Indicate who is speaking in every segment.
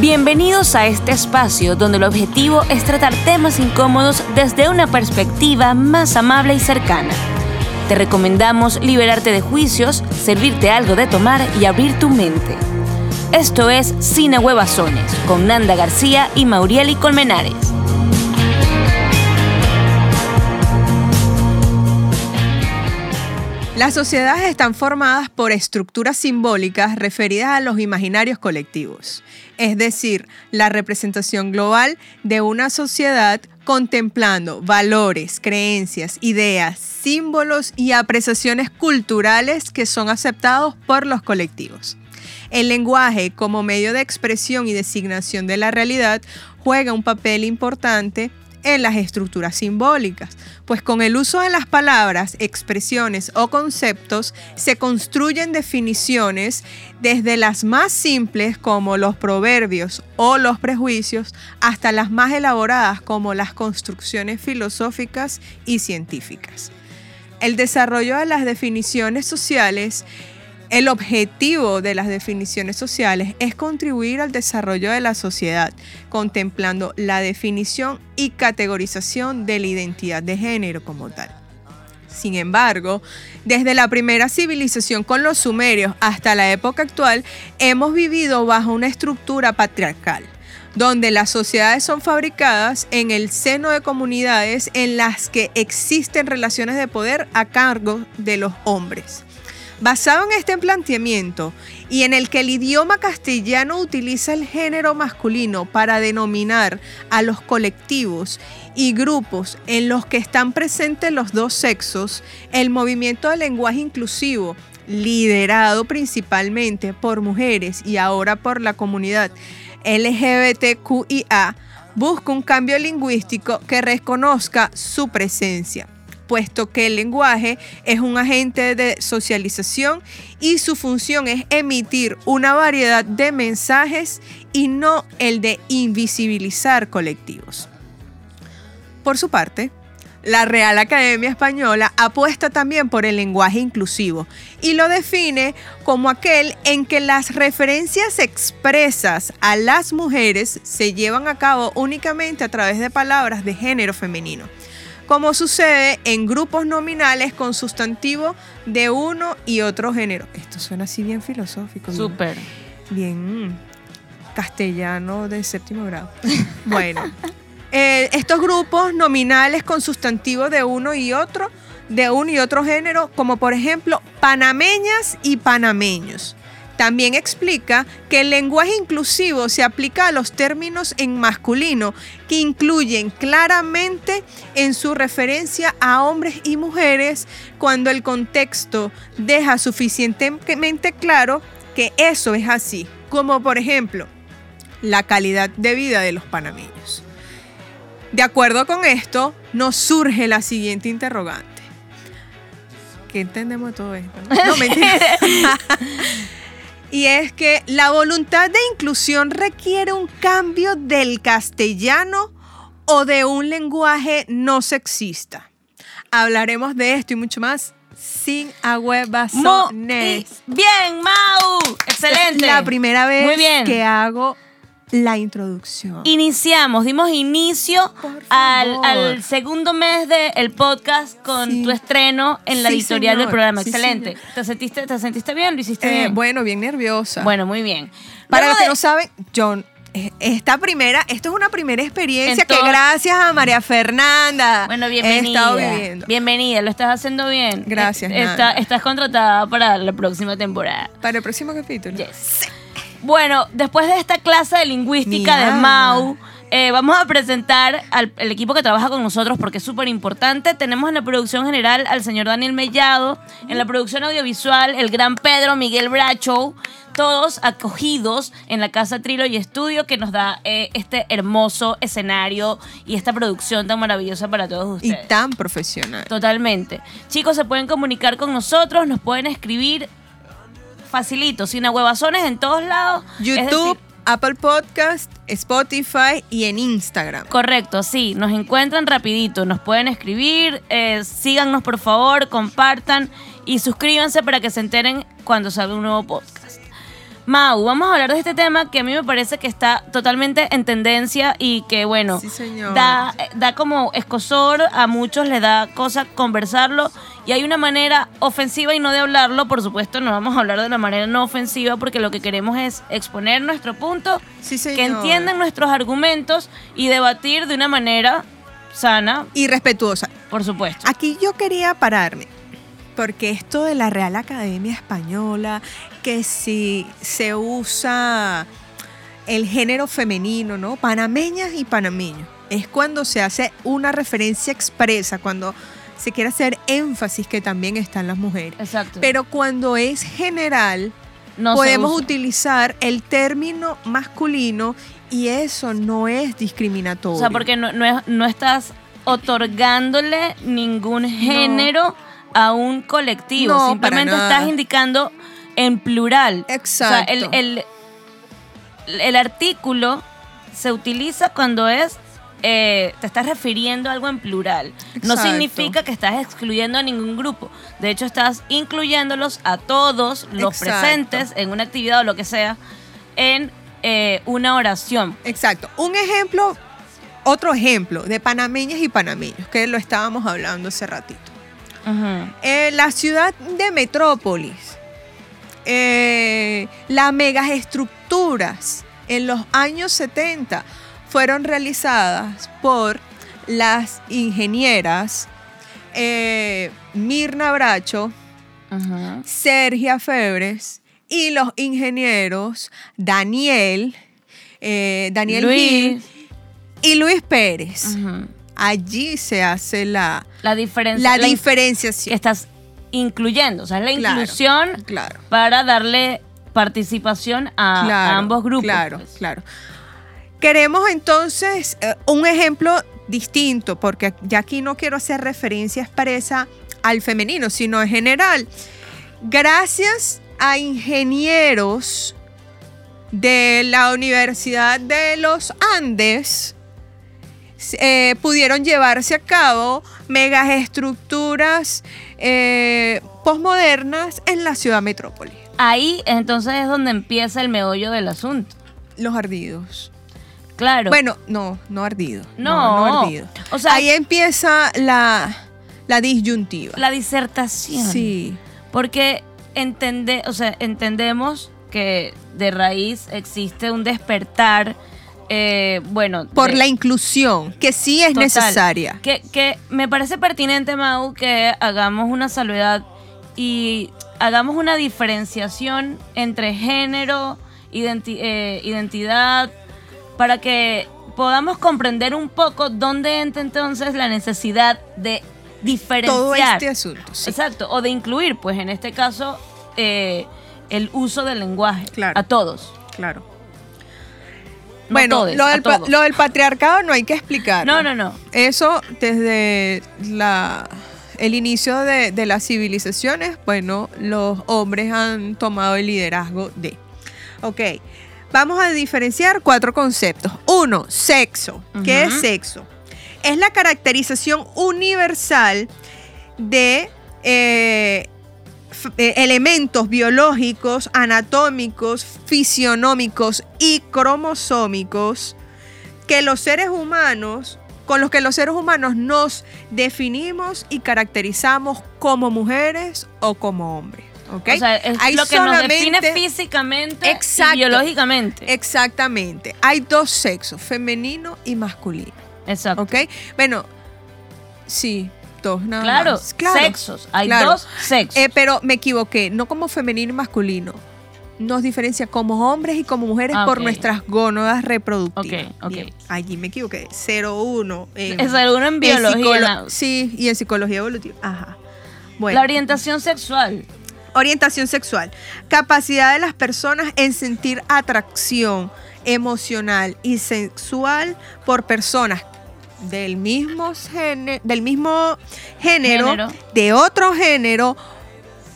Speaker 1: Bienvenidos a este espacio donde el objetivo es tratar temas incómodos desde una perspectiva más amable y cercana. Te recomendamos liberarte de juicios, servirte algo de tomar y abrir tu mente. Esto es Cine Huevazones con Nanda García y Maurieli Colmenares.
Speaker 2: Las sociedades están formadas por estructuras simbólicas referidas a los imaginarios colectivos, es decir, la representación global de una sociedad contemplando valores, creencias, ideas, símbolos y apreciaciones culturales que son aceptados por los colectivos. El lenguaje como medio de expresión y designación de la realidad juega un papel importante en las estructuras simbólicas, pues con el uso de las palabras, expresiones o conceptos se construyen definiciones desde las más simples como los proverbios o los prejuicios hasta las más elaboradas como las construcciones filosóficas y científicas. El desarrollo de las definiciones sociales el objetivo de las definiciones sociales es contribuir al desarrollo de la sociedad, contemplando la definición y categorización de la identidad de género como tal. Sin embargo, desde la primera civilización con los sumerios hasta la época actual, hemos vivido bajo una estructura patriarcal donde las sociedades son fabricadas en el seno de comunidades en las que existen relaciones de poder a cargo de los hombres. Basado en este planteamiento y en el que el idioma castellano utiliza el género masculino para denominar a los colectivos y grupos en los que están presentes los dos sexos, el movimiento del lenguaje inclusivo, liderado principalmente por mujeres y ahora por la comunidad LGBTQIA, busca un cambio lingüístico que reconozca su presencia puesto que el lenguaje es un agente de socialización y su función es emitir una variedad de mensajes y no el de invisibilizar colectivos. Por su parte, la Real Academia Española apuesta también por el lenguaje inclusivo y lo define como aquel en que las referencias expresas a las mujeres se llevan a cabo únicamente a través de palabras de género femenino como sucede en grupos nominales con sustantivo de uno y otro género. Esto suena así bien filosófico.
Speaker 1: Súper.
Speaker 2: Bien, castellano de séptimo grado. bueno, eh, estos grupos nominales con sustantivo de uno y otro, de uno y otro género, como por ejemplo panameñas y panameños. También explica que el lenguaje inclusivo se aplica a los términos en masculino que incluyen claramente en su referencia a hombres y mujeres cuando el contexto deja suficientemente claro que eso es así, como por ejemplo la calidad de vida de los panameños. De acuerdo con esto, nos surge la siguiente interrogante. ¿Qué entendemos de todo esto? No, mentira. y es que la voluntad de inclusión requiere un cambio del castellano o de un lenguaje no sexista. Hablaremos de esto y mucho más sin ahuevazones.
Speaker 1: Bien, Mau. Excelente.
Speaker 2: Es la primera vez que hago la introducción.
Speaker 1: Iniciamos, dimos inicio al, segundo mes del podcast con tu estreno en la editorial del programa. Excelente. ¿Te, sentiste, ¿Te sentiste bien? ¿Lo hiciste
Speaker 2: eh,
Speaker 1: bien?
Speaker 2: Bueno, bien nerviosa.
Speaker 1: Bueno, muy bien.
Speaker 2: Para los que no saben, John eh, esta primera, esto es una primera experiencia que gracias a María Fernanda
Speaker 1: bueno, bienvenida, he estado viviendo. Bienvenida, lo estás haciendo bien.
Speaker 2: Gracias.
Speaker 1: estás contratada para la próxima temporada.
Speaker 2: Para el próximo capítulo.
Speaker 1: Yes. Bueno, después de esta clase de lingüística de Mau, eh, vamos a presentar al equipo que trabaja con nosotros porque es súper importante. Tenemos en la producción general al señor Daniel Mellado, en la producción audiovisual el gran Pedro Miguel Bracho, todos acogidos en la casa Trilo y Estudio que nos da eh, este hermoso escenario y esta producción tan maravillosa para todos ustedes.
Speaker 2: Y tan profesional.
Speaker 1: Totalmente. Chicos, se pueden comunicar con nosotros, nos pueden escribir facilito, sin ahuevazones en todos lados.
Speaker 2: YouTube. Apple Podcast, Spotify y en Instagram.
Speaker 1: Correcto, sí, nos encuentran rapidito, nos pueden escribir, eh, síganos por favor, compartan y suscríbanse para que se enteren cuando salga un nuevo podcast. Mau, vamos a hablar de este tema que a mí me parece que está totalmente en tendencia y que, bueno,
Speaker 2: Sí, señor.
Speaker 1: da, da como escosor, a muchos les da cosa conversarlo y hay una manera ofensiva y no de hablarlo, por supuesto, no vamos a hablar de una manera no ofensiva porque lo que queremos es exponer nuestro punto,
Speaker 2: Sí,
Speaker 1: que entiendan nuestros argumentos y debatir de una manera sana,
Speaker 2: Y respetuosa.
Speaker 1: por supuesto.
Speaker 2: Aquí yo quería pararme, porque esto de la Real Academia Española, que si se usa el género femenino, ¿no? Panameñas y panameños. Es cuando se hace una referencia expresa, cuando se quiere hacer énfasis que también están las mujeres.
Speaker 1: Exacto.
Speaker 2: Pero cuando es general,
Speaker 1: No
Speaker 2: podemos utilizar el término masculino y eso no es discriminatorio.
Speaker 1: O sea, porque no, no, es- no estás otorgándole ningún género a un colectivo.
Speaker 2: No,
Speaker 1: Simplemente estás indicando en plural.
Speaker 2: Exacto.
Speaker 1: O sea, el, el- el artículo se utiliza cuando es. eh, te estás refiriendo a algo en plural. No
Speaker 2: Exacto.
Speaker 1: significa que estás excluyendo a ningún grupo. De hecho, estás incluyéndolos a todos los
Speaker 2: Exacto.
Speaker 1: presentes en una actividad o lo que sea en eh, una oración.
Speaker 2: Exacto. Un ejemplo, otro ejemplo de panameñas y panameños, que lo estábamos hablando hace ratito. En la ciudad de Metrópolis, eh, las megaestructuras en los años 70 fueron realizadas por las ingenieras eh, Mirna Bracho,
Speaker 1: Ujú.
Speaker 2: Sergia Febres y los ingenieros Daniel, eh, Daniel
Speaker 1: Luis.
Speaker 2: Gil y Luis Pérez. Allí se hace la,
Speaker 1: La diferencia.
Speaker 2: la
Speaker 1: la que
Speaker 2: diferenciación.
Speaker 1: estás incluyendo. O sea, es la
Speaker 2: Claro,
Speaker 1: inclusión
Speaker 2: Claro.
Speaker 1: para darle participación a, ambos grupos.
Speaker 2: Claro,
Speaker 1: pues.
Speaker 2: claro. Queremos entonces eh, un ejemplo distinto, porque ya aquí no quiero hacer referencia expresa al femenino, sino en general. Gracias a ingenieros de la Universidad de los Andes, eh, pudieron llevarse a cabo megaestructuras eh, posmodernas en la ciudad metrópoli.
Speaker 1: Ahí entonces es donde empieza el meollo del asunto.
Speaker 2: Los ardidos.
Speaker 1: Claro.
Speaker 2: Bueno, no, no ardido.
Speaker 1: No,
Speaker 2: no ardido.
Speaker 1: o sea-
Speaker 2: ahí empieza la, la disyuntiva.
Speaker 1: la disertación.
Speaker 2: sí,
Speaker 1: Porque entende, o sea, entendemos que de raíz existe un despertar, eh, bueno,
Speaker 2: por
Speaker 1: de-
Speaker 2: la inclusión, que sí es
Speaker 1: Total.
Speaker 2: necesaria.
Speaker 1: Que, que me parece pertinente, Mau, que hagamos una salvedad y hagamos una diferenciación entre género, identi- eh, identidad, para que podamos comprender un poco dónde entra entonces la necesidad de diferenciar.
Speaker 2: Todo este asunto. sí.
Speaker 1: Exacto, o de incluir, pues en este caso, eh, el uso del lenguaje
Speaker 2: Claro.
Speaker 1: a todos.
Speaker 2: Claro.
Speaker 1: No
Speaker 2: bueno,
Speaker 1: todes,
Speaker 2: lo, del lo patriarcado no hay que explicar.
Speaker 1: No, no, no.
Speaker 2: Eso desde la, el inicio de, de las civilizaciones, bueno, los hombres han tomado el liderazgo de. Ok, vamos a diferenciar cuatro conceptos. Uno, sexo. ¿Qué es sexo? Es la caracterización universal de eh, eh, elementos biológicos, anatómicos, fisionómicos y cromosómicos que los seres humanos, con los que los seres humanos nos definimos y caracterizamos como mujeres o como hombres. ¿ok?
Speaker 1: O sea, es
Speaker 2: Hay
Speaker 1: lo que nos define físicamente
Speaker 2: Exacto.
Speaker 1: y biológicamente.
Speaker 2: Exactamente. Hay dos sexos, femenino y masculino.
Speaker 1: Exacto.
Speaker 2: ¿Ok? Bueno, sí, nada
Speaker 1: Claro,
Speaker 2: más. Claro,
Speaker 1: sexos. Hay
Speaker 2: claro.
Speaker 1: dos sexos.
Speaker 2: Eh, pero me equivoqué, no como femenino y masculino. Nos diferencia como hombres y como mujeres
Speaker 1: Ah,
Speaker 2: por nuestras gónadas reproductivas.
Speaker 1: Ok, ok.
Speaker 2: Bien, allí me equivoqué. 0-1. en-
Speaker 1: es alguno en
Speaker 2: en
Speaker 1: biología. la-
Speaker 2: Sí, y en psicología evolutiva. Ajá. Bueno.
Speaker 1: La orientación sexual.
Speaker 2: Orientación sexual. Capacidad de las personas en sentir atracción emocional y sexual por personas del mismo, gene- del mismo género,
Speaker 1: Género.
Speaker 2: de otro género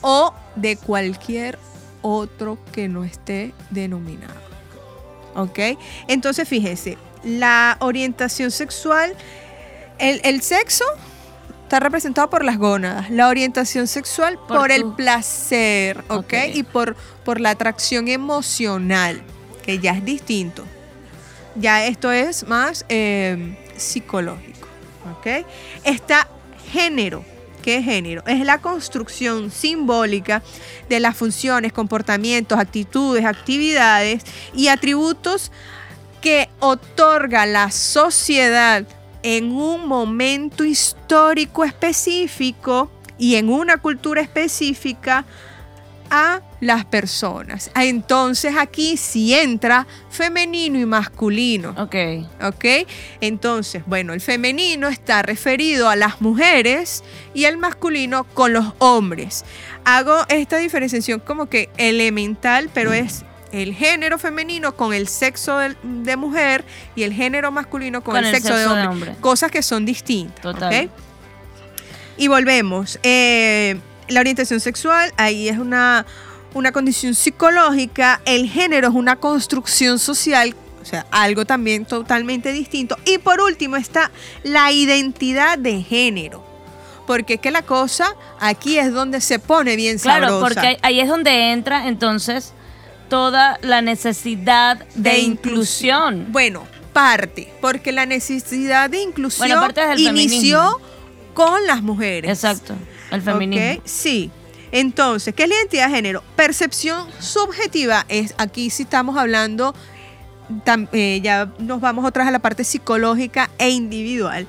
Speaker 2: o de cualquier otro que no esté denominado. ¿Ok? Entonces, fíjense, la orientación sexual, el, el sexo está representado por las gónadas. La orientación sexual
Speaker 1: Por
Speaker 2: por, el placer, ¿ok? Y por, por la atracción emocional, que ya es distinto. Ya esto es más eh, psicológico, ¿ok? Está género. ¿Qué género? Es la construcción simbólica de las funciones, comportamientos, actitudes, actividades y atributos que otorga la sociedad en un momento histórico específico y en una cultura específica a las personas. Entonces aquí sí entra femenino y masculino.
Speaker 1: Ok.
Speaker 2: ¿Ok? Entonces, bueno, el femenino está referido a las mujeres y el masculino con los hombres. Hago esta diferenciación como que elemental, pero es el género femenino con el sexo de, mujer y el género masculino con, el, sexo, de, hombre. Cosas que son distintas.
Speaker 1: Total.
Speaker 2: ¿ok? Y volvemos. Eh, la orientación sexual, ahí es una, una condición psicológica. El género es una construcción social, o sea, algo también totalmente distinto. Y por último está la identidad de género. Porque es que la cosa aquí es donde se pone bien
Speaker 1: Claro,
Speaker 2: sabrosa.
Speaker 1: porque ahí- es donde entra entonces toda la necesidad de, inclusión.
Speaker 2: Bueno, parte, porque la necesidad de inclusión
Speaker 1: Bueno,
Speaker 2: inició
Speaker 1: feminismo.
Speaker 2: con las mujeres.
Speaker 1: Exacto, el feminismo.
Speaker 2: Ok, Sí. Entonces, ¿qué es la identidad de género? Percepción subjetiva es, aquí sí estamos hablando, tam- eh, ya nos vamos otra vez a la parte psicológica e individual,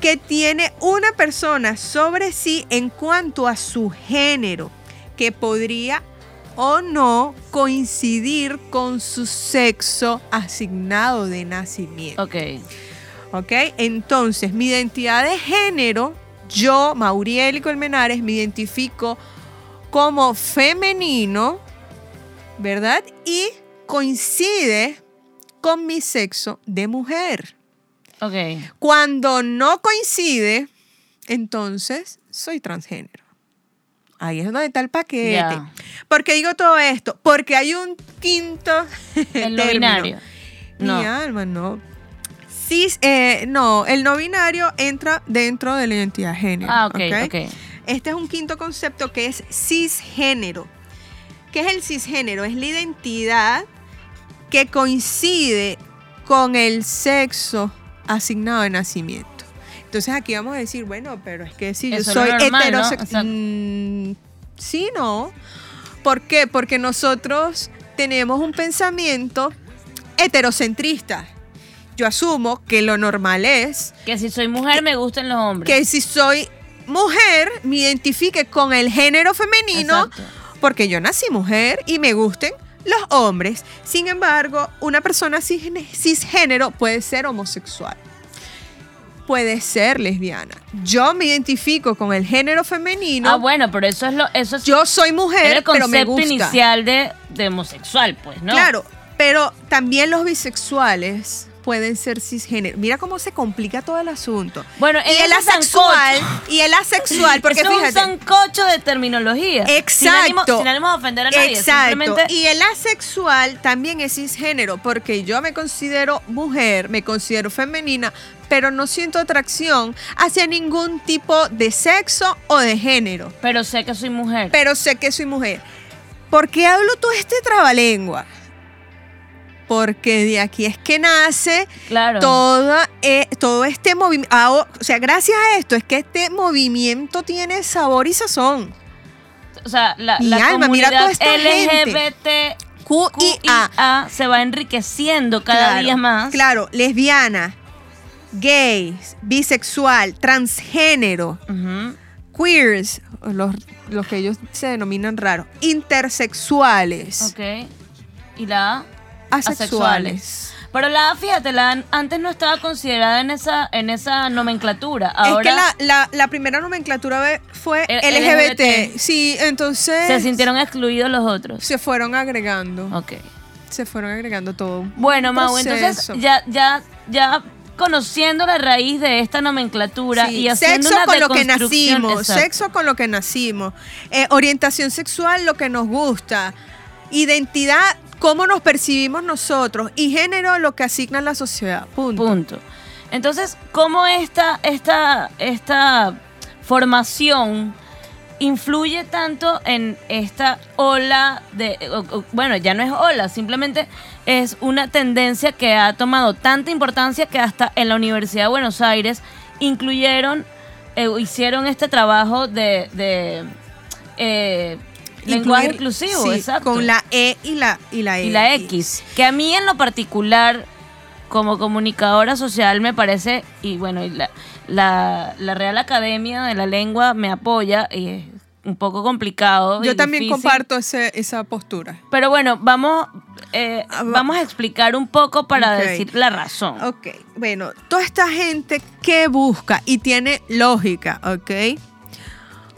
Speaker 2: que tiene una persona sobre sí en cuanto a su género, que podría o no coincidir con su sexo asignado de nacimiento.
Speaker 1: Ok.
Speaker 2: ¿Ok? Entonces, mi identidad de género, yo, Mauriel Colmenares, me identifico como femenino, ¿verdad? Y coincide con mi sexo de mujer.
Speaker 1: Ok.
Speaker 2: Cuando no coincide, entonces soy transgénero. Ahí es donde está el paquete.
Speaker 1: Ya.
Speaker 2: ¿Por qué digo todo esto? Porque hay un quinto
Speaker 1: El
Speaker 2: término.
Speaker 1: binario.
Speaker 2: Mi alma, no. Cis, eh, no, el no binario entra dentro de la identidad de género.
Speaker 1: Ah, ok, ok.
Speaker 2: Este es un quinto concepto que es cisgénero. ¿Qué es el cisgénero? Es la identidad que coincide con el sexo asignado de nacimiento. Entonces aquí vamos a decir, bueno, pero es que si yo
Speaker 1: Eso
Speaker 2: soy
Speaker 1: normal, ¿no?
Speaker 2: heterosexual.
Speaker 1: Exacto.
Speaker 2: sí, no. ¿Por qué? Porque nosotros tenemos un pensamiento heterocentrista. Yo asumo que lo normal es
Speaker 1: Que si soy mujer me gustan los hombres.
Speaker 2: que si soy mujer me identifique con el género femenino
Speaker 1: Exacto.
Speaker 2: porque yo nací mujer y me gusten los hombres. Sin embargo, una persona cisgénero puede ser homosexual. Puede ser lesbiana. Yo me identifico con el género femenino.
Speaker 1: Ah, bueno, pero eso es lo eso es
Speaker 2: Yo soy mujer,
Speaker 1: el
Speaker 2: pero me
Speaker 1: concepto
Speaker 2: gusta.
Speaker 1: inicial de, de homosexual, pues, ¿no?
Speaker 2: Claro, pero también los bisexuales pueden ser cisgénero. Mira cómo se complica todo el asunto.
Speaker 1: Bueno, en
Speaker 2: y el asexual,
Speaker 1: sancocho.
Speaker 2: y el asexual, porque
Speaker 1: Eso
Speaker 2: fíjate.
Speaker 1: es un sancocho de terminología.
Speaker 2: Exacto.
Speaker 1: sin ánimo de ofender a nadie.
Speaker 2: Exacto.
Speaker 1: Simplemente
Speaker 2: Y el asexual también es cisgénero, porque yo me considero mujer, me considero femenina, pero no siento atracción hacia ningún tipo de sexo o de género.
Speaker 1: Pero sé que soy mujer.
Speaker 2: Pero sé que soy mujer. ¿Por qué hablo todo este trabalengua? Porque de aquí es que nace
Speaker 1: claro.
Speaker 2: toda, eh, todo este movimiento. O sea, gracias a esto es que este movimiento tiene sabor y sazón.
Speaker 1: O sea, la,
Speaker 2: Mi
Speaker 1: la
Speaker 2: alma, mira
Speaker 1: comunidad
Speaker 2: toda esta gente.
Speaker 1: LGBT
Speaker 2: QIA.
Speaker 1: se va enriqueciendo cada
Speaker 2: Claro,
Speaker 1: día más.
Speaker 2: Claro, lesbiana, gay, bisexual, transgénero, queers, los, los que ellos se denominan raros, intersexuales,
Speaker 1: Ok. Y la
Speaker 2: Asexuales.
Speaker 1: Pero la A, fíjate, la antes no estaba considerada en esa, en esa nomenclatura.
Speaker 2: es
Speaker 1: Ahora
Speaker 2: que la, la- la primera nomenclatura fue
Speaker 1: El-
Speaker 2: LGBT.
Speaker 1: LGBT.
Speaker 2: Sí, entonces
Speaker 1: se sintieron excluidos los otros.
Speaker 2: se fueron agregando.
Speaker 1: Ok.
Speaker 2: Se fueron agregando todo.
Speaker 1: Bueno, Mau, entonces ya, ya, ya conociendo la raíz de esta nomenclatura
Speaker 2: Sí,
Speaker 1: y haciendo
Speaker 2: sexo
Speaker 1: una
Speaker 2: con lo que nacimos,
Speaker 1: Exacto.
Speaker 2: sexo con lo que nacimos, Eh, orientación sexual, lo que nos gusta, identidad, cómo nos percibimos nosotros y género, lo que asigna la sociedad. Punto.
Speaker 1: Entonces, ¿cómo esta, esta, esta formación influye tanto en esta ola de, bueno, ya no es ola, simplemente es una tendencia que ha tomado tanta importancia que hasta en la Universidad de Buenos Aires incluyeron, eh, hicieron este trabajo de, de, eh, lenguaje
Speaker 2: Incluir-
Speaker 1: inclusivo,
Speaker 2: sí,
Speaker 1: exacto.
Speaker 2: Con la E y la, y la
Speaker 1: y la X. Que a mí en lo particular, como comunicadora social, me parece, y bueno, y la, la, la Real Academia de la Lengua me apoya, y es un poco complicado. y
Speaker 2: Yo también
Speaker 1: difícil.
Speaker 2: comparto ese, esa postura.
Speaker 1: Pero bueno, vamos, eh,
Speaker 2: Ah, va-
Speaker 1: vamos a explicar un poco para decir la razón.
Speaker 2: Ok, bueno, toda esta gente que busca y tiene lógica, ¿ok?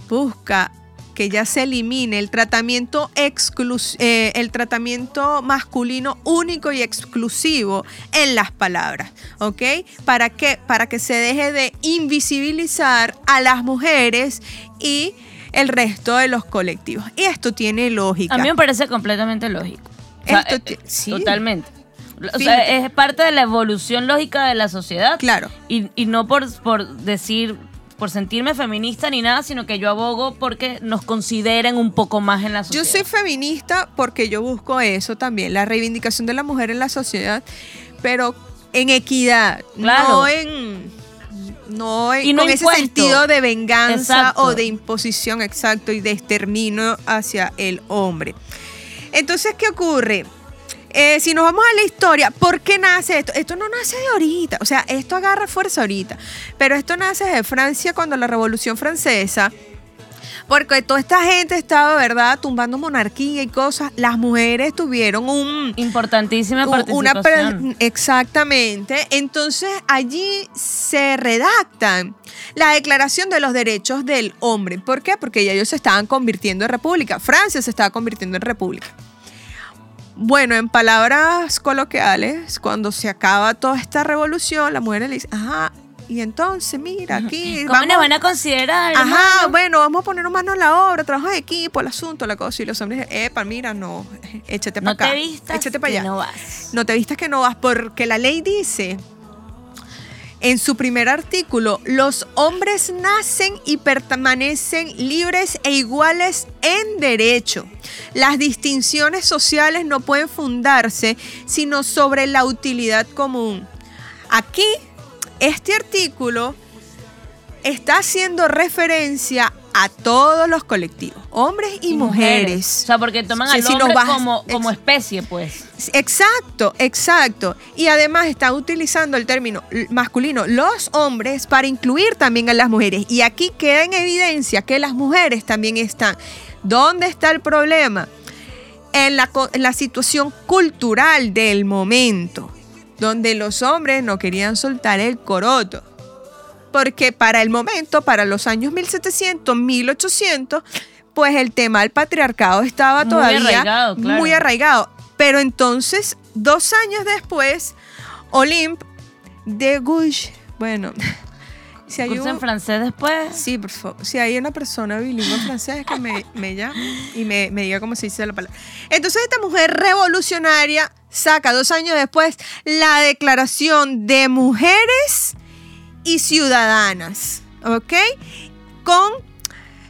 Speaker 2: Busca que ya se elimine el tratamiento exclus- eh, el tratamiento masculino único y exclusivo en las palabras, ¿ok? ¿Para qué? Para que se deje de invisibilizar a las mujeres y el resto de los colectivos. Y esto tiene lógica.
Speaker 1: A mí me parece completamente lógico. O sea,
Speaker 2: Esto
Speaker 1: eh,
Speaker 2: sí.
Speaker 1: Totalmente. O sea, es parte de la evolución lógica de la sociedad.
Speaker 2: Claro.
Speaker 1: Y, y no por, por decir, por sentirme feminista ni nada, sino que yo abogo porque nos consideren un poco más en la
Speaker 2: Yo
Speaker 1: sociedad.
Speaker 2: soy feminista porque yo busco eso también, la reivindicación de la mujer en la sociedad, pero en equidad,
Speaker 1: Claro.
Speaker 2: no en no
Speaker 1: Y no
Speaker 2: con ese sentido de venganza
Speaker 1: Exacto.
Speaker 2: o de imposición exacto y de exterminio hacia el hombre. Entonces, ¿qué ocurre? Eh, si nos vamos a la historia, ¿por qué nace esto? Esto no nace de ahorita, o sea, esto agarra fuerza ahorita, pero esto nace de Francia cuando la Revolución Francesa, porque toda esta gente estaba, ¿verdad?, tumbando monarquía y cosas, las mujeres tuvieron un...
Speaker 1: Importantísima
Speaker 2: un- una pre-
Speaker 1: participación.
Speaker 2: exactamente. Entonces allí se redactan la Declaración de los Derechos del Hombre. ¿Por qué? Porque ya ellos se estaban convirtiendo en república. Francia se estaba convirtiendo en república. Bueno, en palabras coloquiales, cuando se acaba toda esta revolución, la mujer le dice, ajá, y entonces, mira, aquí...
Speaker 1: ¿Cómo
Speaker 2: vamos-
Speaker 1: nos van a considerar?
Speaker 2: Ajá,
Speaker 1: hermano?
Speaker 2: bueno, vamos a poner mano en la obra, trabajo de equipo, el asunto, la cosa. Y los hombres, epa, mira, no, échate para
Speaker 1: No
Speaker 2: acá.
Speaker 1: te vistas
Speaker 2: échate para
Speaker 1: que
Speaker 2: allá.
Speaker 1: no vas.
Speaker 2: No te vistas que no vas, porque la ley dice en su primer artículo, los hombres nacen y permanecen libres e iguales en derecho. Las distinciones sociales no pueden fundarse sino sobre la utilidad común. Aquí, este artículo está haciendo referencia a todos los colectivos, hombres y, mujeres.
Speaker 1: O sea, porque toman
Speaker 2: O sea,
Speaker 1: al
Speaker 2: si nos
Speaker 1: hombre
Speaker 2: vas-
Speaker 1: como, especie, pues.
Speaker 2: Exacto, exacto. Y además está utilizando el término masculino, los hombres, para incluir también a las mujeres. Y aquí queda en evidencia que las mujeres también están. ¿Dónde está el problema? En la, co- en la situación cultural del momento, donde los hombres no querían soltar el coroto. Porque para el momento, para los años 1700, 1800, pues el tema del patriarcado estaba
Speaker 1: Muy
Speaker 2: todavía
Speaker 1: arraigado, claro.
Speaker 2: muy arraigado. Pero entonces, dos años después, Olympe de Gouges, bueno, si hay,
Speaker 1: Curso en
Speaker 2: un-
Speaker 1: francés después.
Speaker 2: sí, por favor, si hay una persona bilingüe francesa que me, me llame y me, me diga cómo se dice la palabra. Entonces esta mujer revolucionaria saca dos años después la declaración de mujeres y ciudadanas, ¿ok? Con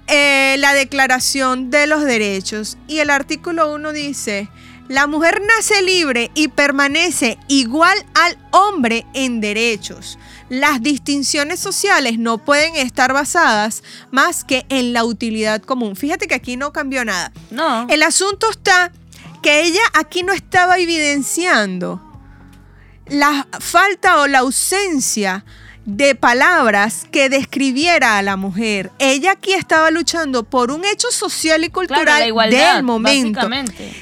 Speaker 2: eh, la declaración de los derechos. Y el artículo 1 dice, la mujer nace libre y permanece igual al hombre en derechos. Las distinciones sociales no pueden estar basadas más que en la utilidad común. Fíjate que aquí no cambió nada.
Speaker 1: No.
Speaker 2: El asunto está que ella aquí no estaba evidenciando la falta o la ausencia de palabras que describiera a la mujer. Ella aquí estaba luchando por un hecho social y cultural
Speaker 1: Claro, la igualdad,
Speaker 2: del momento.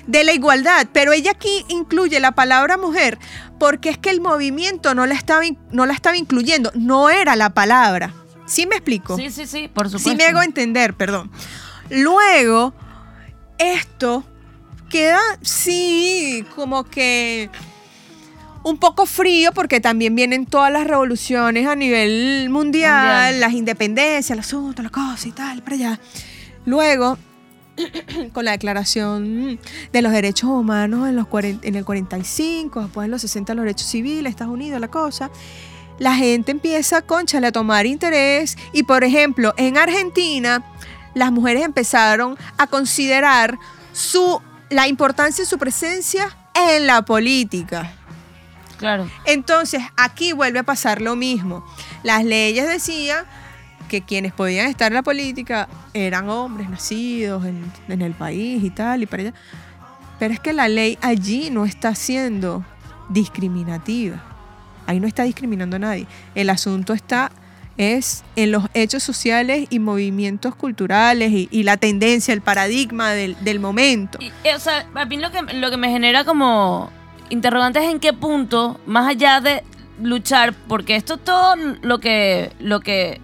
Speaker 2: De la igualdad, pero ella aquí incluye la palabra mujer porque es que el movimiento no la estaba, no la estaba incluyendo, no era la palabra. ¿Sí me explico?
Speaker 1: Sí, sí, sí, por supuesto.
Speaker 2: Sí me hago entender, perdón. Luego, esto queda, sí, como que un poco frío porque también vienen todas las revoluciones a nivel mundial,
Speaker 1: Mundial.
Speaker 2: las independencias, el asunto, la cosa y tal, para allá. Luego, con la declaración de los derechos humanos en, los 40 en el 45, después en los 60 los derechos civiles, Estados Unidos, la cosa. la gente empieza, conchale, a tomar interés. Y por ejemplo, en Argentina, las mujeres empezaron a considerar su, la importancia de su presencia en la política.
Speaker 1: Claro.
Speaker 2: Entonces, aquí vuelve a pasar lo mismo. Las leyes decían que quienes podían estar en la política eran hombres nacidos en, en el país y tal, y para allá. Pero es que la ley allí no está siendo discriminativa. Ahí no está discriminando a nadie. El asunto está es en los hechos sociales y movimientos culturales y, y la tendencia, el paradigma del, del momento.
Speaker 1: Y, eh, o sea, a mí lo que, lo que me genera como interrogantes es en qué punto, más allá de luchar, porque esto todo lo que, lo que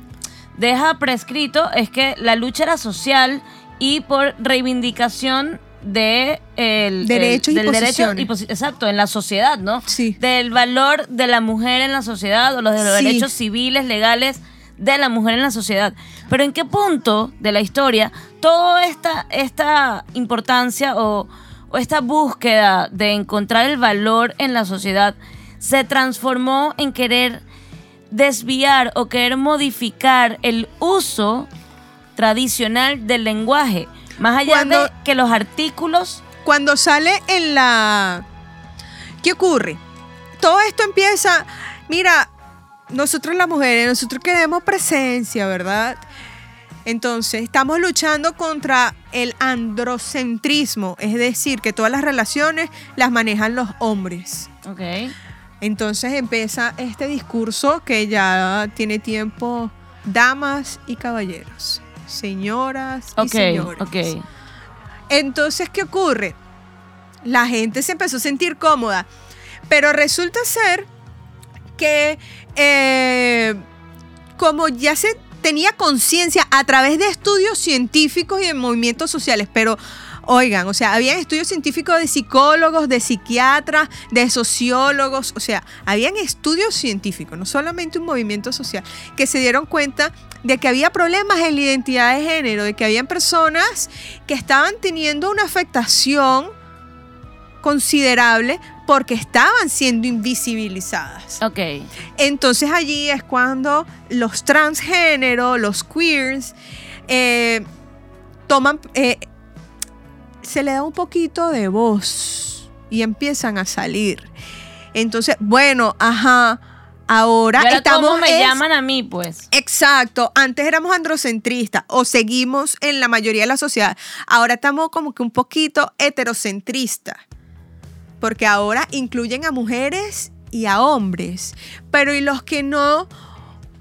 Speaker 1: deja prescrito es que la lucha era social y por reivindicación de el,
Speaker 2: Derechos y
Speaker 1: del derecho
Speaker 2: posiciones.
Speaker 1: y exacto en la sociedad no
Speaker 2: Sí.
Speaker 1: del valor de la mujer en la sociedad o los de los
Speaker 2: Sí.
Speaker 1: derechos civiles legales de la mujer en la sociedad pero en qué punto de la historia toda esta esta importancia o, o esta búsqueda de encontrar el valor en la sociedad se transformó en querer desviar o querer modificar el uso tradicional del lenguaje. Más allá
Speaker 2: Cuando-
Speaker 1: de que los artículos...
Speaker 2: Cuando sale en la... ¿Qué ocurre? Todo esto empieza, mira, nosotros las mujeres, nosotros queremos presencia, ¿verdad? Entonces, estamos luchando contra el androcentrismo, es decir, que todas las relaciones las manejan los hombres.
Speaker 1: Ok.
Speaker 2: Entonces empieza este discurso que ya tiene tiempo, damas y caballeros, señoras y señores.
Speaker 1: ok.
Speaker 2: Entonces, ¿qué ocurre? La gente se empezó a sentir cómoda, pero resulta ser que eh, como ya se tenía conciencia a través de estudios científicos y de movimientos sociales, pero oigan, o sea, habían estudios científicos de psicólogos, de psiquiatras, de sociólogos, o sea, habían estudios científicos, no solamente un movimiento social, que se dieron cuenta de que había problemas en la identidad de género, de que habían personas que estaban teniendo una afectación considerable porque estaban siendo invisibilizadas.
Speaker 1: Ok.
Speaker 2: Entonces allí es cuando los transgéneros, los queers, eh, toman, eh, se le da un poquito de voz y empiezan a salir. Entonces, bueno, ajá, ahora
Speaker 1: ¿Y ahora
Speaker 2: estamos...
Speaker 1: cómo me
Speaker 2: es-
Speaker 1: llaman a mí, pues?
Speaker 2: Exacto, antes éramos androcentristas o seguimos en la mayoría de la sociedad. Ahora estamos como que un poquito heterocentristas, porque ahora incluyen a mujeres y a hombres, pero y los que no,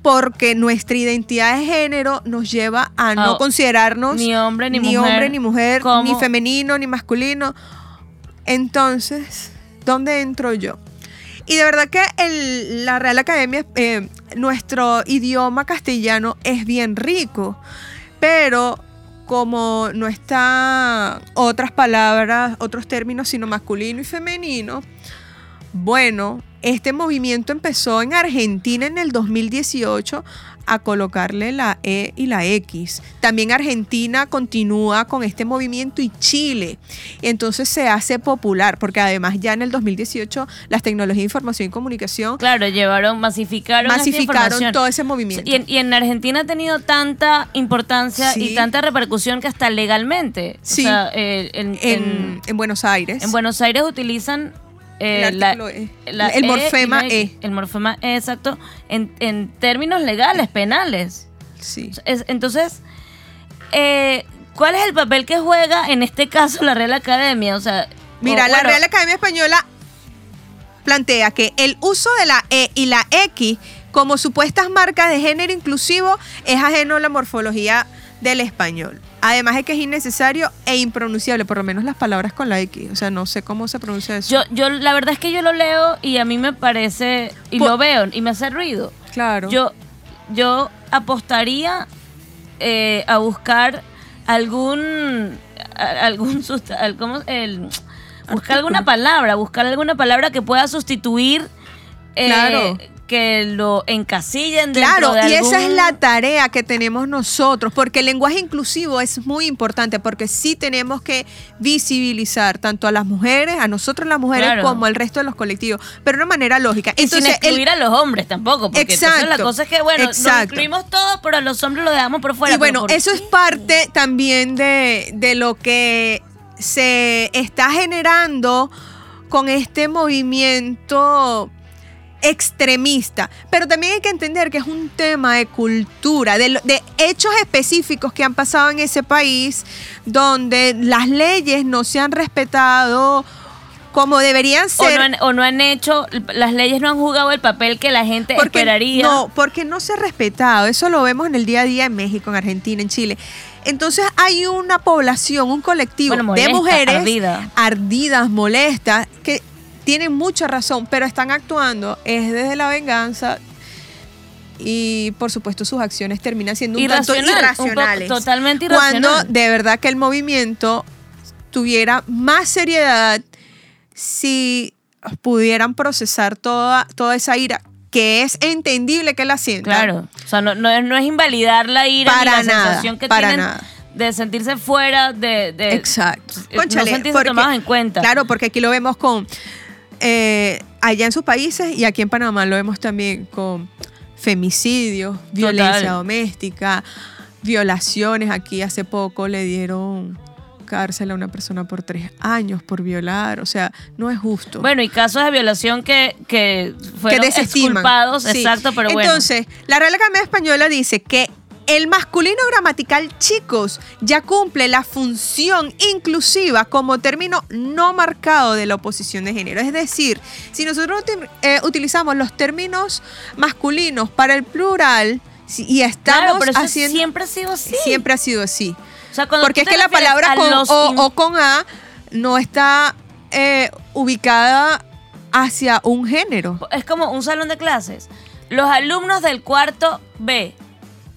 Speaker 2: porque nuestra identidad de género nos lleva a no considerarnos
Speaker 1: ni hombre ni
Speaker 2: ni
Speaker 1: mujer.
Speaker 2: hombre ni mujer, ni femenino ni masculino. Entonces, ¿dónde entro yo? Y de verdad que el- la Real Academia, eh, nuestro idioma castellano es bien rico, pero como no está otras palabras, otros términos, sino masculino y femenino, bueno, este movimiento empezó en Argentina en el 2018 a colocarle la E y la X. También Argentina continúa con este movimiento y Chile. Entonces se hace popular, porque además ya en el 2018 las tecnologías de información y comunicación
Speaker 1: Claro, llevaron, masificaron
Speaker 2: masificaron todo ese movimiento.
Speaker 1: Y en, y en Argentina ha tenido tanta importancia
Speaker 2: Sí.
Speaker 1: y tanta repercusión que hasta legalmente.
Speaker 2: Sí.
Speaker 1: O sea, eh, en-
Speaker 2: en Buenos Aires.
Speaker 1: en Buenos Aires utilizan eh,
Speaker 2: El
Speaker 1: la-
Speaker 2: artículo E.
Speaker 1: la
Speaker 2: El
Speaker 1: E
Speaker 2: morfema. E.
Speaker 1: El morfema E, exacto. En, en términos legales, penales.
Speaker 2: sí.
Speaker 1: Es- entonces, eh, ¿cuál es el papel que juega en este caso la Real Academia? O sea,
Speaker 2: Mira,
Speaker 1: o,
Speaker 2: la Real Academia Española plantea que el uso de la E y la X como supuestas marcas de género inclusivo es ajeno a la morfología del español. Además de que es innecesario e impronunciable, por lo menos las palabras con la X. O sea, no sé cómo se pronuncia eso.
Speaker 1: Yo, yo, la verdad es que yo lo leo y a mí me parece, y lo veo, y me hace ruido.
Speaker 2: claro.
Speaker 1: Yo, yo apostaría eh, a buscar algún, algún, ¿cómo? El, buscar alguna palabra, buscar alguna palabra que pueda sustituir eh,
Speaker 2: Claro.
Speaker 1: Que lo encasillen dentro
Speaker 2: Claro,
Speaker 1: de
Speaker 2: y esa es la tarea que tenemos nosotros, porque el lenguaje inclusivo es muy importante, porque sí tenemos que visibilizar tanto a las mujeres, a nosotros las mujeres,
Speaker 1: Claro.
Speaker 2: como al resto de los colectivos, pero de una manera lógica.
Speaker 1: Y sin
Speaker 2: el-
Speaker 1: excluir a los hombres tampoco, porque entonces la
Speaker 2: Exacto,
Speaker 1: cosa es que, bueno, nos
Speaker 2: exacto.
Speaker 1: incluimos todos, pero a los hombres los dejamos por fuera.
Speaker 2: y bueno,
Speaker 1: ¿por
Speaker 2: eso es parte también de, de lo que se está generando con este movimiento extremista. Pero también hay que entender que es un tema de cultura, de, hechos específicos que han pasado en ese país, donde las leyes no se han respetado como deberían
Speaker 1: o
Speaker 2: ser.
Speaker 1: no, han, o no han hecho, las leyes no han jugado el papel que la gente
Speaker 2: porque
Speaker 1: esperaría.
Speaker 2: No, porque no se ha respetado. Eso lo vemos en el día a día en México, en Argentina, en Chile. Entonces hay una población, un colectivo
Speaker 1: Bueno,
Speaker 2: de mujeres
Speaker 1: ardida.
Speaker 2: ardidas, molestas, que tienen mucha razón, pero están actuando es desde la venganza y por supuesto sus acciones terminan siendo un tanto irracionales.
Speaker 1: totalmente
Speaker 2: Cuando
Speaker 1: irracional.
Speaker 2: de verdad que el movimiento tuviera más seriedad si pudieran procesar toda, toda esa ira, que es entendible que la sientan.
Speaker 1: Claro. O sea, no, no es, no es invalidar la ira
Speaker 2: Para
Speaker 1: ni la
Speaker 2: nada,
Speaker 1: sensación que
Speaker 2: para
Speaker 1: tienen
Speaker 2: nada.
Speaker 1: de sentirse fuera de. de-
Speaker 2: Exacto.
Speaker 1: eh, no sentirse
Speaker 2: porque-
Speaker 1: tomados en cuenta.
Speaker 2: Claro, porque aquí lo vemos con eh, allá en sus países y aquí en Panamá lo vemos también con femicidios, violencia doméstica, violaciones. Aquí hace poco le dieron cárcel a una persona por tres años por violar. O sea, no es justo.
Speaker 1: Bueno, y casos de violación que, que
Speaker 2: que
Speaker 1: fueron exculpados,
Speaker 2: Sí.
Speaker 1: exacto, pero bueno.
Speaker 2: Entonces, la Real Academia Española dice que el masculino gramatical, chicos, ya cumple la función inclusiva como término no marcado de la oposición de género. Es decir, si nosotros eh, utilizamos los términos masculinos para el plural y estamos
Speaker 1: claro, pero eso
Speaker 2: haciendo...
Speaker 1: siempre ha sido así.
Speaker 2: siempre ha sido así.
Speaker 1: O sea, cuando
Speaker 2: Porque es que la palabra con
Speaker 1: los
Speaker 2: O o con A no está eh, ubicada hacia un género.
Speaker 1: es como un salón de clases. Los alumnos del cuarto B.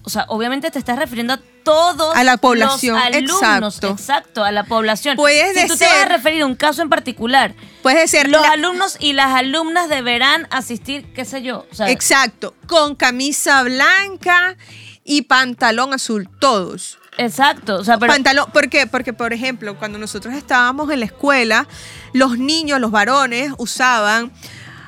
Speaker 1: O sea, obviamente te estás refiriendo a todos
Speaker 2: A la población,
Speaker 1: los alumnos.
Speaker 2: exacto.
Speaker 1: Exacto, a la población.
Speaker 2: Puedes
Speaker 1: si tú te vas a
Speaker 2: decir-
Speaker 1: referir a un caso en particular,
Speaker 2: Puede ser
Speaker 1: los
Speaker 2: la-
Speaker 1: alumnos y las alumnas deberán asistir, qué sé yo. O sea,
Speaker 2: Exacto, con camisa blanca y pantalón azul, todos.
Speaker 1: exacto. O sea, pero
Speaker 2: pantalón, ¿por qué? Porque, por ejemplo, cuando nosotros estábamos en la escuela, los niños, los varones, usaban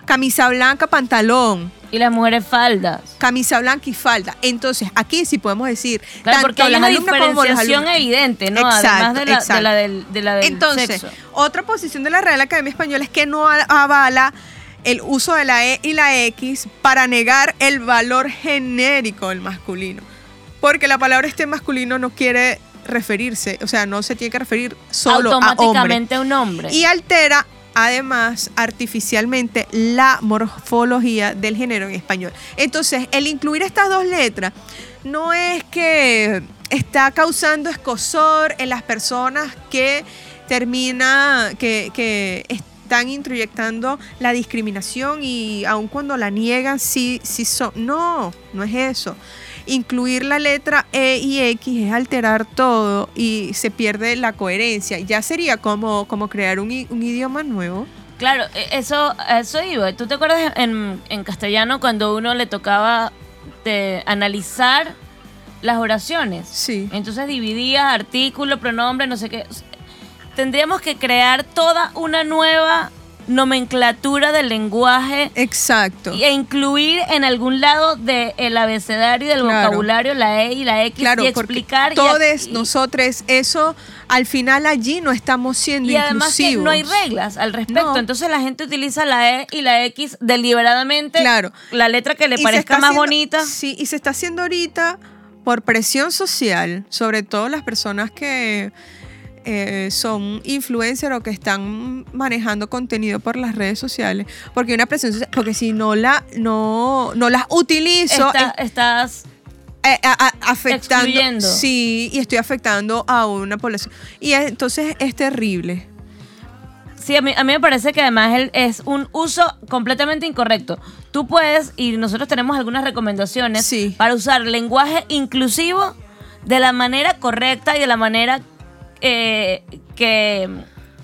Speaker 2: camisa blanca, pantalón,
Speaker 1: y las mujeres faldas.
Speaker 2: camisa blanca y falda. Entonces, aquí sí podemos decir,
Speaker 1: Claro,
Speaker 2: tanto
Speaker 1: porque hay una diferenciación evidente, ¿no?
Speaker 2: Exacto,
Speaker 1: Además de la, de
Speaker 2: exacto.
Speaker 1: la del, de la del
Speaker 2: Entonces,
Speaker 1: sexo.
Speaker 2: otra posición de la Real Academia Española es que no avala el uso de la E y la X para negar el valor genérico del masculino. Porque la palabra este masculino no quiere referirse, o sea, no se tiene que referir solo a hombre.
Speaker 1: automáticamente a un hombre.
Speaker 2: Y altera además artificialmente la morfología del género en español. Entonces, el incluir estas dos letras no es que está causando escosor en las personas que termina, que, que están introyectando la discriminación y aun cuando la niegan, sí, sí son. No, no es eso. Incluir la letra E y X es alterar todo y se pierde la coherencia. Ya sería como, como crear un, idioma nuevo.
Speaker 1: Claro, e- eso, eso iba. ¿Tú te acuerdas en, en castellano cuando uno le tocaba de analizar las oraciones?
Speaker 2: Sí.
Speaker 1: Entonces dividías artículo, pronombre, no sé qué. Tendríamos que crear toda una nueva nomenclatura del lenguaje
Speaker 2: Exacto.
Speaker 1: e incluir en algún lado del abecedario y del
Speaker 2: Claro.
Speaker 1: vocabulario la E y la X
Speaker 2: Claro,
Speaker 1: y explicar
Speaker 2: todos nosotros, eso, al final allí no estamos siendo
Speaker 1: y además que no hay reglas al respecto.
Speaker 2: No.
Speaker 1: Entonces la gente utiliza la E y la X deliberadamente.
Speaker 2: Claro.
Speaker 1: La letra que le
Speaker 2: Y
Speaker 1: parezca más
Speaker 2: haciendo-
Speaker 1: bonita.
Speaker 2: Sí, y se está haciendo ahorita por presión social, sobre todo las personas que eh, son influencers o que están manejando contenido por las redes sociales, porque hay una presión social, porque si no la no no las utilizo
Speaker 1: Está- estás
Speaker 2: eh, a- a- afectando
Speaker 1: Excluyendo.
Speaker 2: sí y estoy afectando a una población y es- entonces es terrible
Speaker 1: Sí, a mí, a mí me parece que además el- es un uso completamente incorrecto. Tú puedes, y nosotros tenemos algunas recomendaciones
Speaker 2: Sí.
Speaker 1: para usar lenguaje inclusivo de la manera correcta y de la manera eh, que,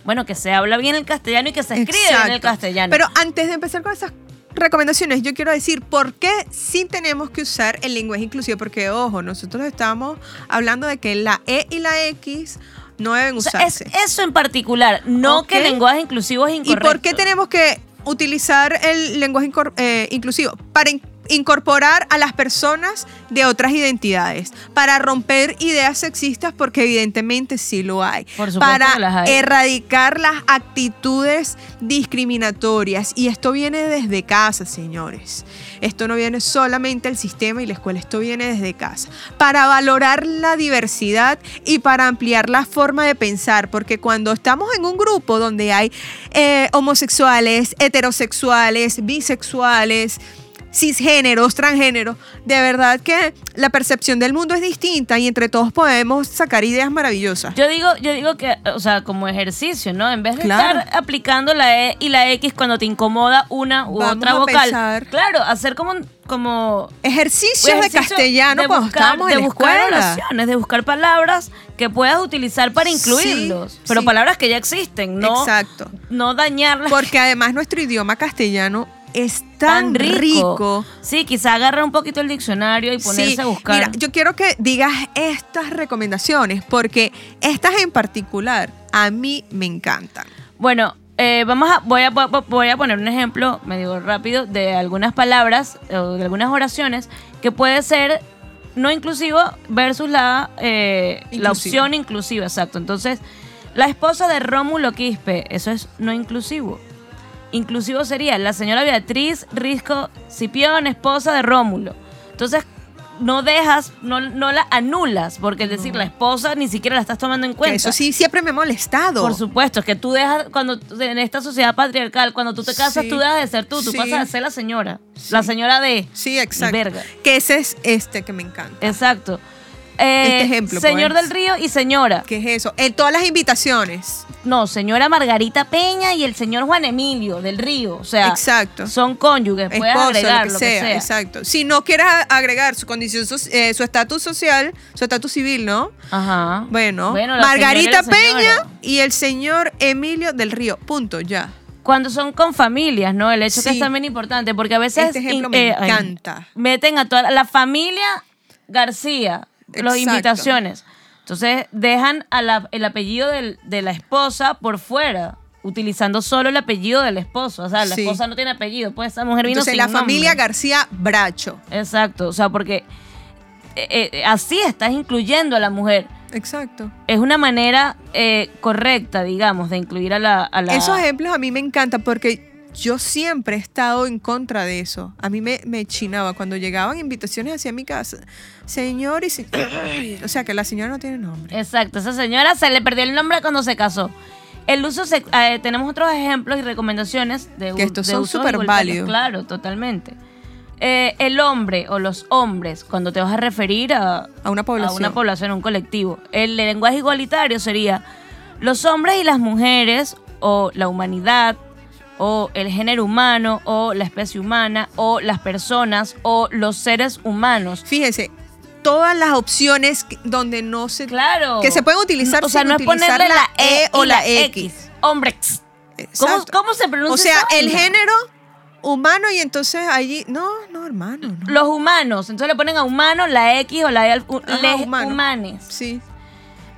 Speaker 1: bueno, que se habla bien el castellano y que se escribe bien el
Speaker 2: Exacto.
Speaker 1: castellano.
Speaker 2: Pero antes de empezar con esas recomendaciones, yo quiero decir por qué sí tenemos que usar el lenguaje inclusivo, porque ojo, nosotros estamos hablando de que la E y la X no deben
Speaker 1: O sea, es
Speaker 2: usarse.
Speaker 1: eso en particular, no que el lenguaje inclusivo es
Speaker 2: ¿Y
Speaker 1: incorrecto.
Speaker 2: por qué tenemos que utilizar el lenguaje eh, inclusivo? Para in- incorporar a las personas de otras identidades, para romper ideas sexistas, porque evidentemente sí lo hay,
Speaker 1: Por supuesto
Speaker 2: para
Speaker 1: que las hay.
Speaker 2: erradicar las actitudes discriminatorias. Y esto viene desde casa, señores. Esto no viene solamente del sistema y la escuela, esto viene desde casa. Para valorar la diversidad y para ampliar la forma de pensar, porque cuando estamos en un grupo donde hay eh, homosexuales, heterosexuales, bisexuales, cisgéneros, transgéneros, de verdad que la percepción del mundo es distinta y entre todos podemos sacar ideas maravillosas.
Speaker 1: Yo digo, yo digo que, o sea, como ejercicio, ¿no? En vez de
Speaker 2: Claro.
Speaker 1: estar aplicando la E y la X cuando te incomoda una u
Speaker 2: Vamos
Speaker 1: otra
Speaker 2: a
Speaker 1: vocal.
Speaker 2: pensar.
Speaker 1: Claro, hacer como, como
Speaker 2: Ejercicios de castellano
Speaker 1: de
Speaker 2: cuando
Speaker 1: buscar-
Speaker 2: estábamos en
Speaker 1: de
Speaker 2: la
Speaker 1: buscar
Speaker 2: escuela.
Speaker 1: oraciones, de buscar palabras que puedas utilizar para
Speaker 2: Sí,
Speaker 1: incluirlos. pero
Speaker 2: sí.
Speaker 1: palabras que ya existen, no,
Speaker 2: Exacto.
Speaker 1: no dañarlas.
Speaker 2: Porque además nuestro idioma castellano es tan, rico.
Speaker 1: Sí, quizá agarrar un poquito el diccionario y ponerse
Speaker 2: Sí,
Speaker 1: a buscar.
Speaker 2: Mira, yo quiero que digas estas recomendaciones porque estas en particular a mí me encantan.
Speaker 1: Bueno, eh, vamos a voy, a voy a poner un ejemplo medio rápido de algunas palabras o de algunas oraciones que puede ser no inclusivo versus la, eh, la opción inclusiva, exacto. Entonces, la esposa de Rómulo Quispe, eso es no inclusivo. Inclusivo sería la señora Beatriz Risco Cipión, esposa de Rómulo. Entonces, no dejas, no, no la anulas, porque es decir, la esposa ni siquiera la estás tomando en
Speaker 2: Que
Speaker 1: cuenta.
Speaker 2: eso sí siempre me ha molestado.
Speaker 1: Por supuesto, es que tú dejas, cuando en esta sociedad patriarcal, cuando tú te casas,
Speaker 2: Sí.
Speaker 1: tú dejas de ser tú, tú
Speaker 2: Sí.
Speaker 1: pasas a ser la señora. La señora de.
Speaker 2: Sí, exacto.
Speaker 1: verga.
Speaker 2: Que ese es este que me encanta.
Speaker 1: Exacto. Eh,
Speaker 2: Este ejemplo,
Speaker 1: Señor
Speaker 2: pues.
Speaker 1: del Río y señora.
Speaker 2: ¿Qué es eso? En todas las invitaciones.
Speaker 1: No, señora Margarita Peña y el señor Juan Emilio del Río. O sea,
Speaker 2: Exacto.
Speaker 1: son cónyuges, puedes
Speaker 2: Esposo,
Speaker 1: agregar
Speaker 2: lo que, sea, Exacto. Si no quieres agregar su condición, eh, su estatus social, su estatus civil, ¿no?
Speaker 1: Ajá.
Speaker 2: Bueno,
Speaker 1: Bueno,
Speaker 2: Margarita. Peña y el señor Emilio del Río. Punto, ya.
Speaker 1: Cuando son con familias, ¿no? El hecho que
Speaker 2: Sí.
Speaker 1: es también importante, porque a veces
Speaker 2: Este ejemplo me
Speaker 1: eh,
Speaker 2: encanta.
Speaker 1: meten a toda la familia García, las invitaciones. Entonces dejan a la- el apellido del- de la esposa por fuera, utilizando solo el apellido del esposo. O sea, la
Speaker 2: Sí.
Speaker 1: esposa no tiene apellido, pues esa mujer vino
Speaker 2: Entonces,
Speaker 1: sin
Speaker 2: la familia
Speaker 1: nombre.
Speaker 2: García Bracho.
Speaker 1: Exacto, o sea, porque eh, eh, así estás incluyendo a la mujer.
Speaker 2: Exacto.
Speaker 1: Es una manera eh, correcta, digamos, de incluir a la... a la-
Speaker 2: Esos ejemplos a mí me encantan porque yo siempre he estado en contra de eso. A mí me, me chinaba cuando llegaban invitaciones hacia mi casa. Señor y se- O sea, que la señora no tiene nombre.
Speaker 1: Exacto, esa señora se le perdió el nombre cuando se casó. El uso, sex- eh, tenemos otros ejemplos y recomendaciones de,
Speaker 2: Que estos
Speaker 1: de
Speaker 2: son súper válidos.
Speaker 1: Claro, totalmente. Eh, el hombre o los hombres, cuando te vas a referir a,
Speaker 2: A una población.
Speaker 1: a una población, a un colectivo. El lenguaje igualitario sería los hombres y las mujeres, o la humanidad, o el género humano, o la especie humana, o las personas, o los seres humanos.
Speaker 2: Fíjese, todas las opciones donde no se...
Speaker 1: Claro.
Speaker 2: Que se pueden utilizar
Speaker 1: O sea,
Speaker 2: sin
Speaker 1: no es
Speaker 2: utilizar
Speaker 1: ponerle
Speaker 2: la E o
Speaker 1: y
Speaker 2: la X.
Speaker 1: Hombre. ¿Cómo, cómo se pronuncia?
Speaker 2: O sea,
Speaker 1: esa
Speaker 2: el género humano y entonces allí... No, no, hermano. No.
Speaker 1: Los humanos. Entonces le ponen a humano la X o la E
Speaker 2: Ajá,
Speaker 1: les
Speaker 2: humano.
Speaker 1: humanes.
Speaker 2: Sí.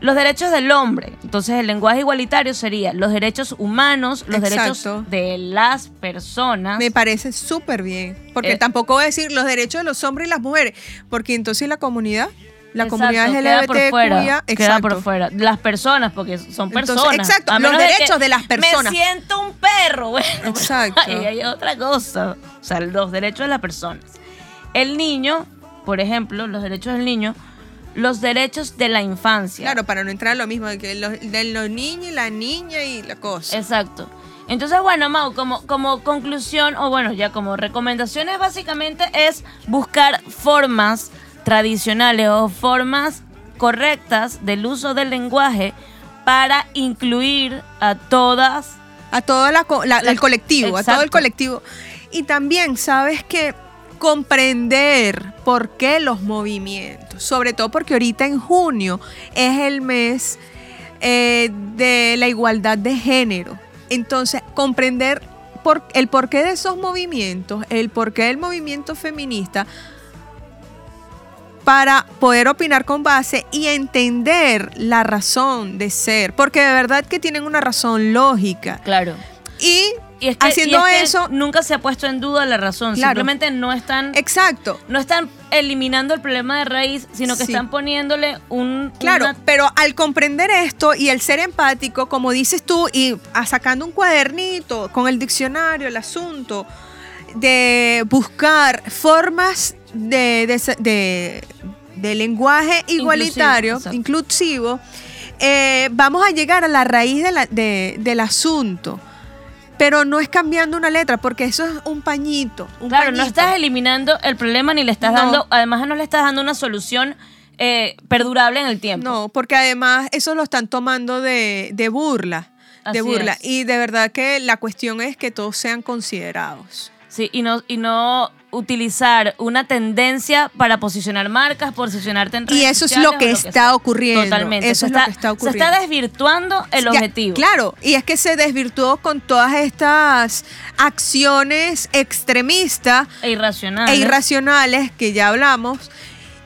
Speaker 1: Los derechos del hombre. Entonces el lenguaje igualitario sería los derechos humanos, los derechos de las personas.
Speaker 2: Me parece súper bien. Porque
Speaker 1: Eh,
Speaker 2: tampoco voy a decir los derechos de los hombres y las mujeres. Porque entonces la comunidad, la
Speaker 1: Exacto,
Speaker 2: comunidad
Speaker 1: queda por fuera, queda por fuera. Las personas, porque son
Speaker 2: Entonces,
Speaker 1: personas.
Speaker 2: exacto, los
Speaker 1: de
Speaker 2: derechos de las personas.
Speaker 1: Me siento un perro, bueno.
Speaker 2: Exacto.
Speaker 1: ahí hay otra cosa. O sea, los derechos de las personas. El niño, por ejemplo, los derechos del niño, los derechos de la infancia.
Speaker 2: Claro, para no entrar a lo mismo de que los, de los niños y la niña y la cosa.
Speaker 1: Exacto. Entonces, bueno, Mau, como, como conclusión, o bueno, ya como recomendaciones, básicamente es buscar formas tradicionales o formas correctas del uso del lenguaje para incluir a todas.
Speaker 2: a todo la, la-
Speaker 1: La-
Speaker 2: el colectivo, a todo el colectivo. Y también, ¿sabes que Comprender por qué los movimientos, sobre todo porque ahorita en junio es el mes eh, de la igualdad de género. Entonces, comprender por, el porqué de esos movimientos, el porqué del movimiento feminista, para poder opinar con base y entender la razón de ser, porque de verdad que tienen una razón lógica.
Speaker 1: Claro.
Speaker 2: Y,
Speaker 1: Y es que,
Speaker 2: haciendo
Speaker 1: y es que
Speaker 2: eso,
Speaker 1: nunca se ha puesto en duda la razón.
Speaker 2: Claro.
Speaker 1: Simplemente no están,
Speaker 2: exacto.
Speaker 1: no están eliminando el problema de raíz, sino que
Speaker 2: Sí.
Speaker 1: están poniéndole un.
Speaker 2: Claro,
Speaker 1: una-
Speaker 2: pero al comprender esto y el ser empático, como dices tú, y sacando un cuadernito con el diccionario, el asunto de buscar formas de, de- de- de lenguaje igualitario, inclusivo, eh, vamos a llegar a la raíz de la- de- del asunto. Pero no es cambiando una letra, porque eso es un pañito. un
Speaker 1: Claro, no estás eliminando el problema ni le estás
Speaker 2: No.
Speaker 1: dando, además no le estás dando una solución eh, perdurable en el tiempo.
Speaker 2: No, porque además eso lo están tomando de, de burla.
Speaker 1: Así
Speaker 2: De burla.
Speaker 1: es.
Speaker 2: Y de verdad que la cuestión es que todos sean considerados.
Speaker 1: Sí, y no, y no utilizar una tendencia para posicionar marcas, posicionarte en redes
Speaker 2: Y eso es lo que está
Speaker 1: sea.
Speaker 2: ocurriendo.
Speaker 1: Totalmente.
Speaker 2: Eso
Speaker 1: se
Speaker 2: es lo
Speaker 1: está,
Speaker 2: que está
Speaker 1: Se
Speaker 2: ocurriendo.
Speaker 1: está desvirtuando el
Speaker 2: Ya,
Speaker 1: objetivo.
Speaker 2: Claro, y es que se desvirtuó con todas estas acciones extremistas
Speaker 1: E irracional.
Speaker 2: e irracionales que ya hablamos.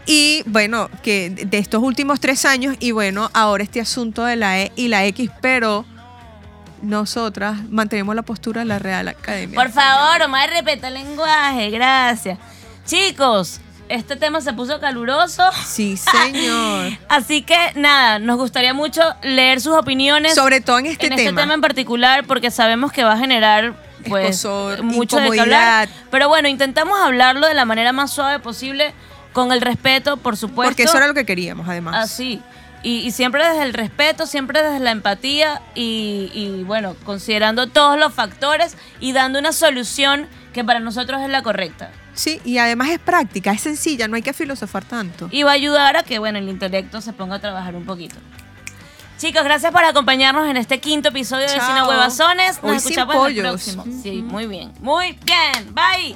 Speaker 2: Y bueno, que de estos últimos tres años, y bueno, ahora este asunto de la E y la X, pero nosotras mantenemos la postura de la Real Academia.
Speaker 1: Por favor, Omar, respeta el lenguaje. Gracias. Chicos, este tema se puso caluroso.
Speaker 2: Sí, señor.
Speaker 1: Así que nada, nos gustaría mucho leer sus opiniones.
Speaker 2: Sobre todo en este
Speaker 1: en
Speaker 2: tema.
Speaker 1: este tema en particular, porque sabemos que va a generar pues
Speaker 2: Escozor,
Speaker 1: mucho de hablar. Pero bueno, intentamos hablarlo de la manera más suave posible, con el respeto, por supuesto.
Speaker 2: Porque eso era lo que queríamos, además.
Speaker 1: Así. Y, y siempre desde el respeto, siempre desde la empatía y, y, bueno, considerando todos los factores y dando una solución que para nosotros es la correcta.
Speaker 2: Sí, y además es práctica, es sencilla, no hay que filosofar tanto.
Speaker 1: Y va a ayudar a que, bueno, el intelecto se ponga a trabajar un poquito. Chicos, gracias por acompañarnos en este quinto episodio de. Cine Huevazones. Nos
Speaker 2: Hoy sin
Speaker 1: escuchamos en el próximo. Sí, muy bien. Muy bien. Bye.